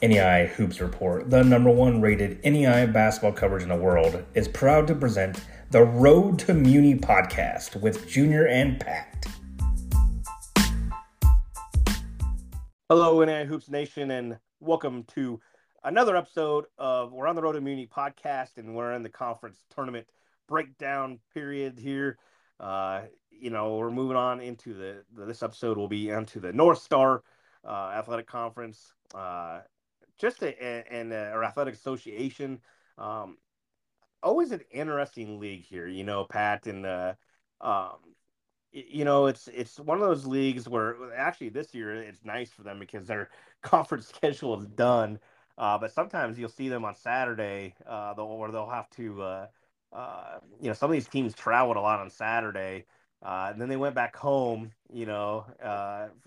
NAIA Hoops Report, the number one rated NAIA basketball coverage in the world, is proud to present the Road to Muni podcast with Junior and Pat. Hello, NAIA Hoops Nation, and welcome to another episode of We're on the Road to Muni podcast, and we're in the conference tournament breakdown period here. Uh, you know, we're moving on into the, this episode will be into the North Star uh, Athletic Conference. Uh, just a, and uh, our athletic association. Um, always an interesting league here, you know, Pat, and uh, um, you know, it's it's one of those leagues where actually this year it's nice for them because their conference schedule is done. Uh, but sometimes you'll see them on Saturday, uh, where they'll have to, uh, uh, you know, some of these teams traveled a lot on Saturday, uh, and then they went back home, you know,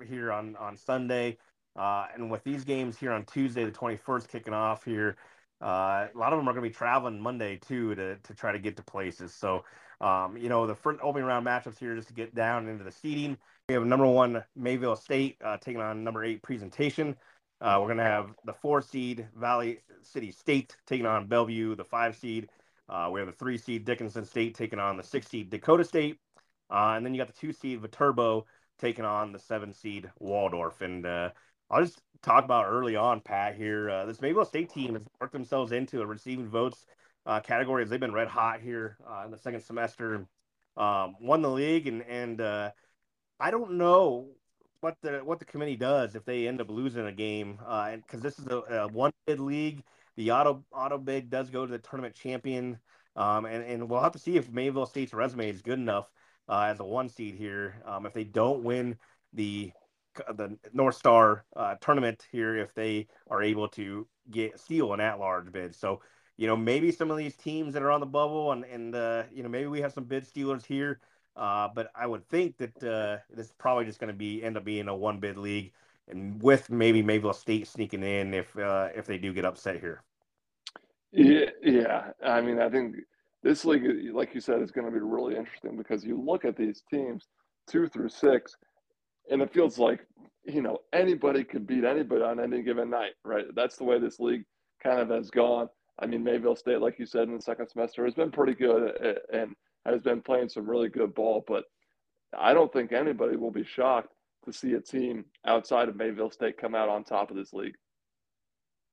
here on on Sunday. Uh, and with these games here on Tuesday, the 21st, kicking off here, uh, a lot of them are going to be traveling Monday too to, to try to get to places. So, um, you know, the first opening round matchups here just to get down into the seeding. We have number one Mayville State uh, taking on number eight presentation. Uh, we're going to have the four seed Valley City State taking on Bellevue, the five seed. Uh, we have the three seed Dickinson State taking on the six seed Dakota State. Uh, and then you got the two seed Viterbo taking on the seven seed Waldorf. And I'll just talk about early on, Pat. Here, uh, this Mayville State team has worked themselves into a receiving votes uh, category as they've been red hot here uh, in the second semester. Um, won the league, and and uh, I don't know what the what the committee does if they end up losing a game, because uh, this is a, a, one bid league. The auto auto bid does go to the tournament champion, um, and and we'll have to see if Mayville State's resume is good enough uh, as a one seed here. Um, if they don't win the the North Star uh, tournament here if they are able to get steal an at-large bid. So, you know, maybe some of these teams that are on the bubble and and uh, you know maybe we have some bid stealers here. Uh, but I would think that uh, this is probably just going to be end up being a one bid league, and with maybe Mayville State sneaking in if uh, if they do get upset here. Yeah, yeah. I mean, I think this league, like you said, is going to be really interesting because you look at these teams two through six and it feels like you know anybody could beat anybody on any given night, right? That's the way this league kind of has gone. I mean, Mayville State, like you said in the second semester, has been pretty good and has been playing some really good ball. But I don't think anybody will be shocked to see a team outside of Mayville State come out on top of this league.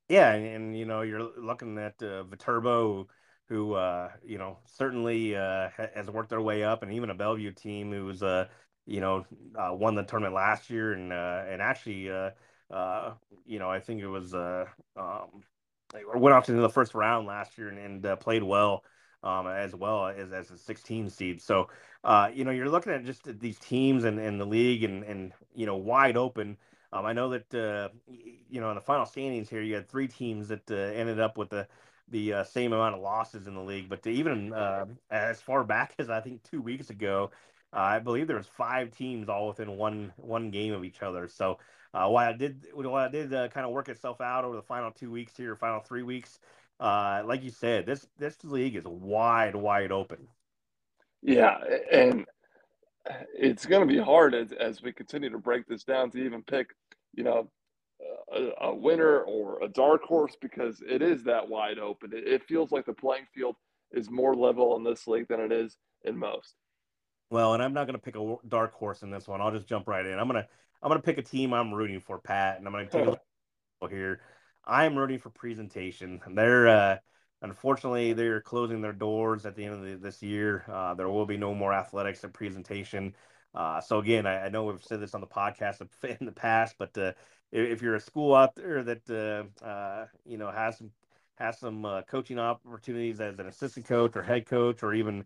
Yeah, and, and you know you're looking at uh, Viterbo, who uh, you know certainly uh, has worked their way up, and even a Bellevue team who's uh, you know, uh, won the tournament last year and uh, and actually, uh, uh, you know, I think it was uh, um, went off to the first round last year and, and uh, played well um, as well as as a 16 seed. So, uh, you know, you're looking at just these teams and, and the league and and you know wide open. Um, I know that you know in the final standings here, you had three teams that ended up with the the same amount of losses in the league. But even as far back as I think two weeks ago, uh, I believe there was five teams all within one one game of each other. So uh, while I did while I did uh, kind of work itself out over the final two weeks here, final three weeks, uh, like you said, this this league is wide wide open. Yeah, and it's going to be hard as as we continue to break this down to even pick, you know, a, a winner or a dark horse because it is that wide open. It, it feels like the playing field is more level in this league than it is in most. Well, and I'm not going to pick a dark horse in this one. I'll just jump right in. I'm gonna I'm gonna pick a team I'm rooting for, Pat, and I'm gonna take a look here. I am rooting for presentation. They're uh, unfortunately they're closing their doors at the end of the, this year. Uh, there will be no more athletics at presentation. Uh, so again, I, I, know we've said this on the podcast in the past, but uh, if, if, you're a school out there that uh, uh, you know has some has some coaching opportunities as an assistant coach or head coach or even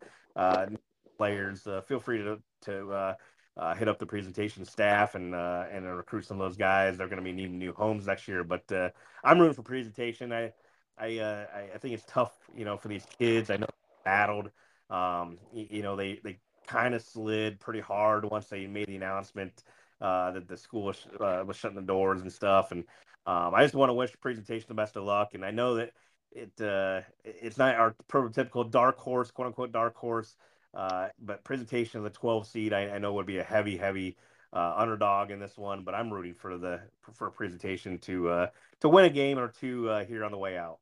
players, uh, feel free to to uh, uh, hit up the presentation staff and uh, and recruit some of those guys. They're going to be needing new homes next year. But uh, I'm rooting for presentation. I I, I, think it's tough, you know, for these kids. I know battled. Um, you, you know, they they kind of slid pretty hard once they made the announcement that the school was, was shutting the doors and stuff. And um, I just want to wish presentation the best of luck. And I know that it uh, it's not our prototypical dark horse, quote unquote dark horse. Uh, but presentation of the 12 seed, I, I, know would be a heavy, heavy uh, underdog in this one, but I'm rooting for the for presentation to uh, to win a game or two uh, here on the way out.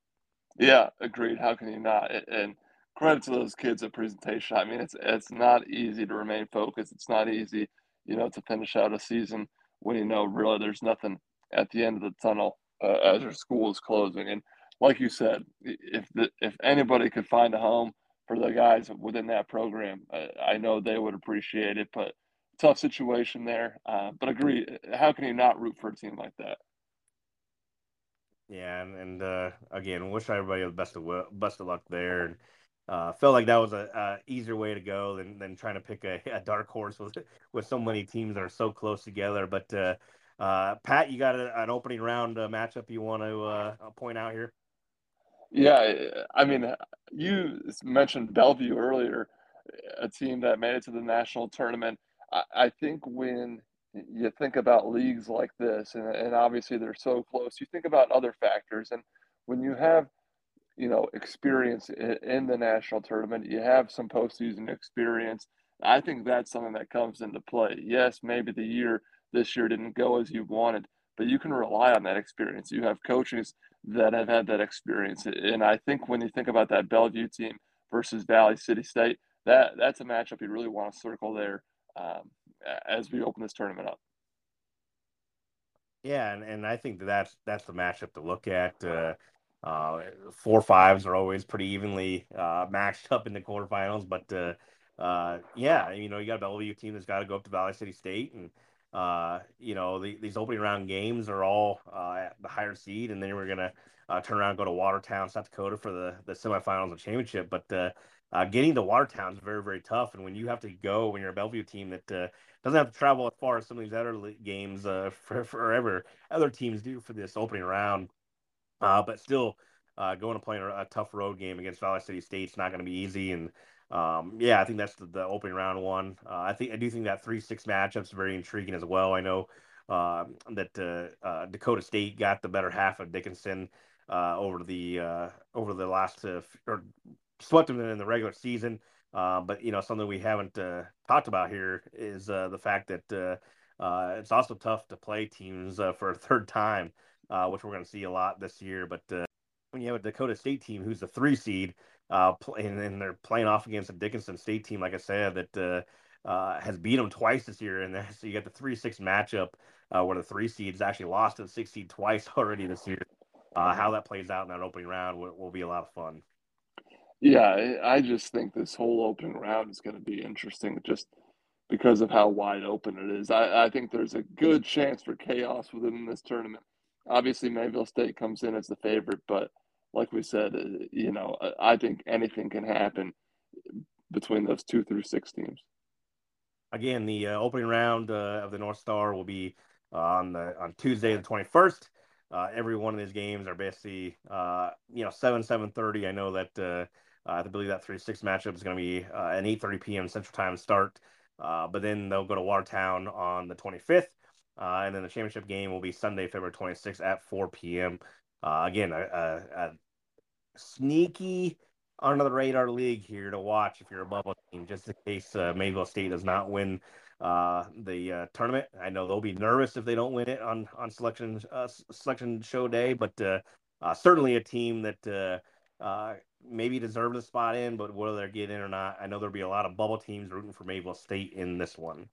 Yeah, agreed. How can you not? And credit to those kids at presentation. I mean, it's it's not easy to remain focused. It's not easy, you know, to finish out a season when you know really there's nothing at the end of the tunnel uh, as your school is closing. And like you said, if the, if anybody could find a home for the guys within that program, uh, I know they would appreciate it. But tough situation there. Uh, but agree, how can you not root for a team like that? Yeah, and, and uh, again, wish everybody the best of best of luck there. And uh, felt like that was a, a, easier way to go than, than trying to pick a, a, dark horse with with so many teams that are so close together. But uh, uh, Pat, you got a, an opening round uh, matchup you want to point out here? Yeah, I mean, you mentioned Bellevue earlier, a team that made it to the national tournament. I, I think when you think about leagues like this, and, and obviously they're so close, you think about other factors. And when you have, you know, experience in, in the national tournament, you have some postseason experience. I think that's something that comes into play. Yes, maybe the year this year didn't go as you wanted, but you can rely on that experience. You have coaches that have had that experience. And I think when you think about that Bellevue team versus Valley City State, that that's a matchup you really want to circle there um, as we open this tournament up. Yeah, and, and I think that that's that's the matchup to look at. Uh, uh, four fives are always pretty evenly uh, matched up in the quarterfinals, but uh, uh, yeah, you know you got a Bellevue team that's got to go up to Valley City State, and uh, you know the, these opening round games are all at the higher seed, and then we're gonna turn around and go to Watertown, South Dakota for the the semifinals and championship. But uh, getting to Watertown is very, very tough. And when you have to go, when you're a Bellevue team that uh, doesn't have to travel as far as some of these other games uh, for forever, other teams do for this opening round, uh, but still uh, going to play a, a, tough road game against Valley City State's not going to be easy. And um, yeah, I think that's the, the opening round one. Uh, I think I do think that three six matchup is very intriguing as well. I know um, that Dakota State got the better half of Dickinson. Uh, over the uh, over the last uh, or swept them in the regular season. Uh, but you know, something we haven't uh, talked about here is uh, the fact that uh, uh, it's also tough to play teams uh, for a third time, which we're going to see a lot this year. But when you have a Dakota State team who's the three seed, uh, and, and, they're playing off against a Dickinson State team, like I said, that uh, uh, has beat them twice this year, and so you got the three six matchup where the three seeds actually lost to the six seed twice already this year. how that plays out in that opening round will, will be a lot of fun. Yeah, I just think this whole opening round is going to be interesting just because of how wide open it is. I, I think there's a good chance for chaos within this tournament. Obviously, Mayville State comes in as the favorite, but like we said, uh, you know, I think anything can happen between those two through six teams. Again, the uh, opening round uh, of the North Star will be on the on Tuesday the 21st. Uh, every one of these games are basically, uh, you know, seven seven thirty. I know that uh, I believe that three six matchup is going to be uh, an eight thirty p.m. Central Time start. Uh, but then they'll go to Watertown on the twenty fifth, uh, and then the championship game will be Sunday, February twenty sixth at four p.m. again, a, a, a sneaky under the radar league here to watch if you're a bubble team, just in case uh, Mayville State does not win uh, the uh, tournament. I know they'll be nervous if they don't win it on on selection uh, selection show day, but uh, uh, certainly a team that maybe deserves a spot in, but whether they get in or not, I know there'll be a lot of bubble teams rooting for Mayville State in this one.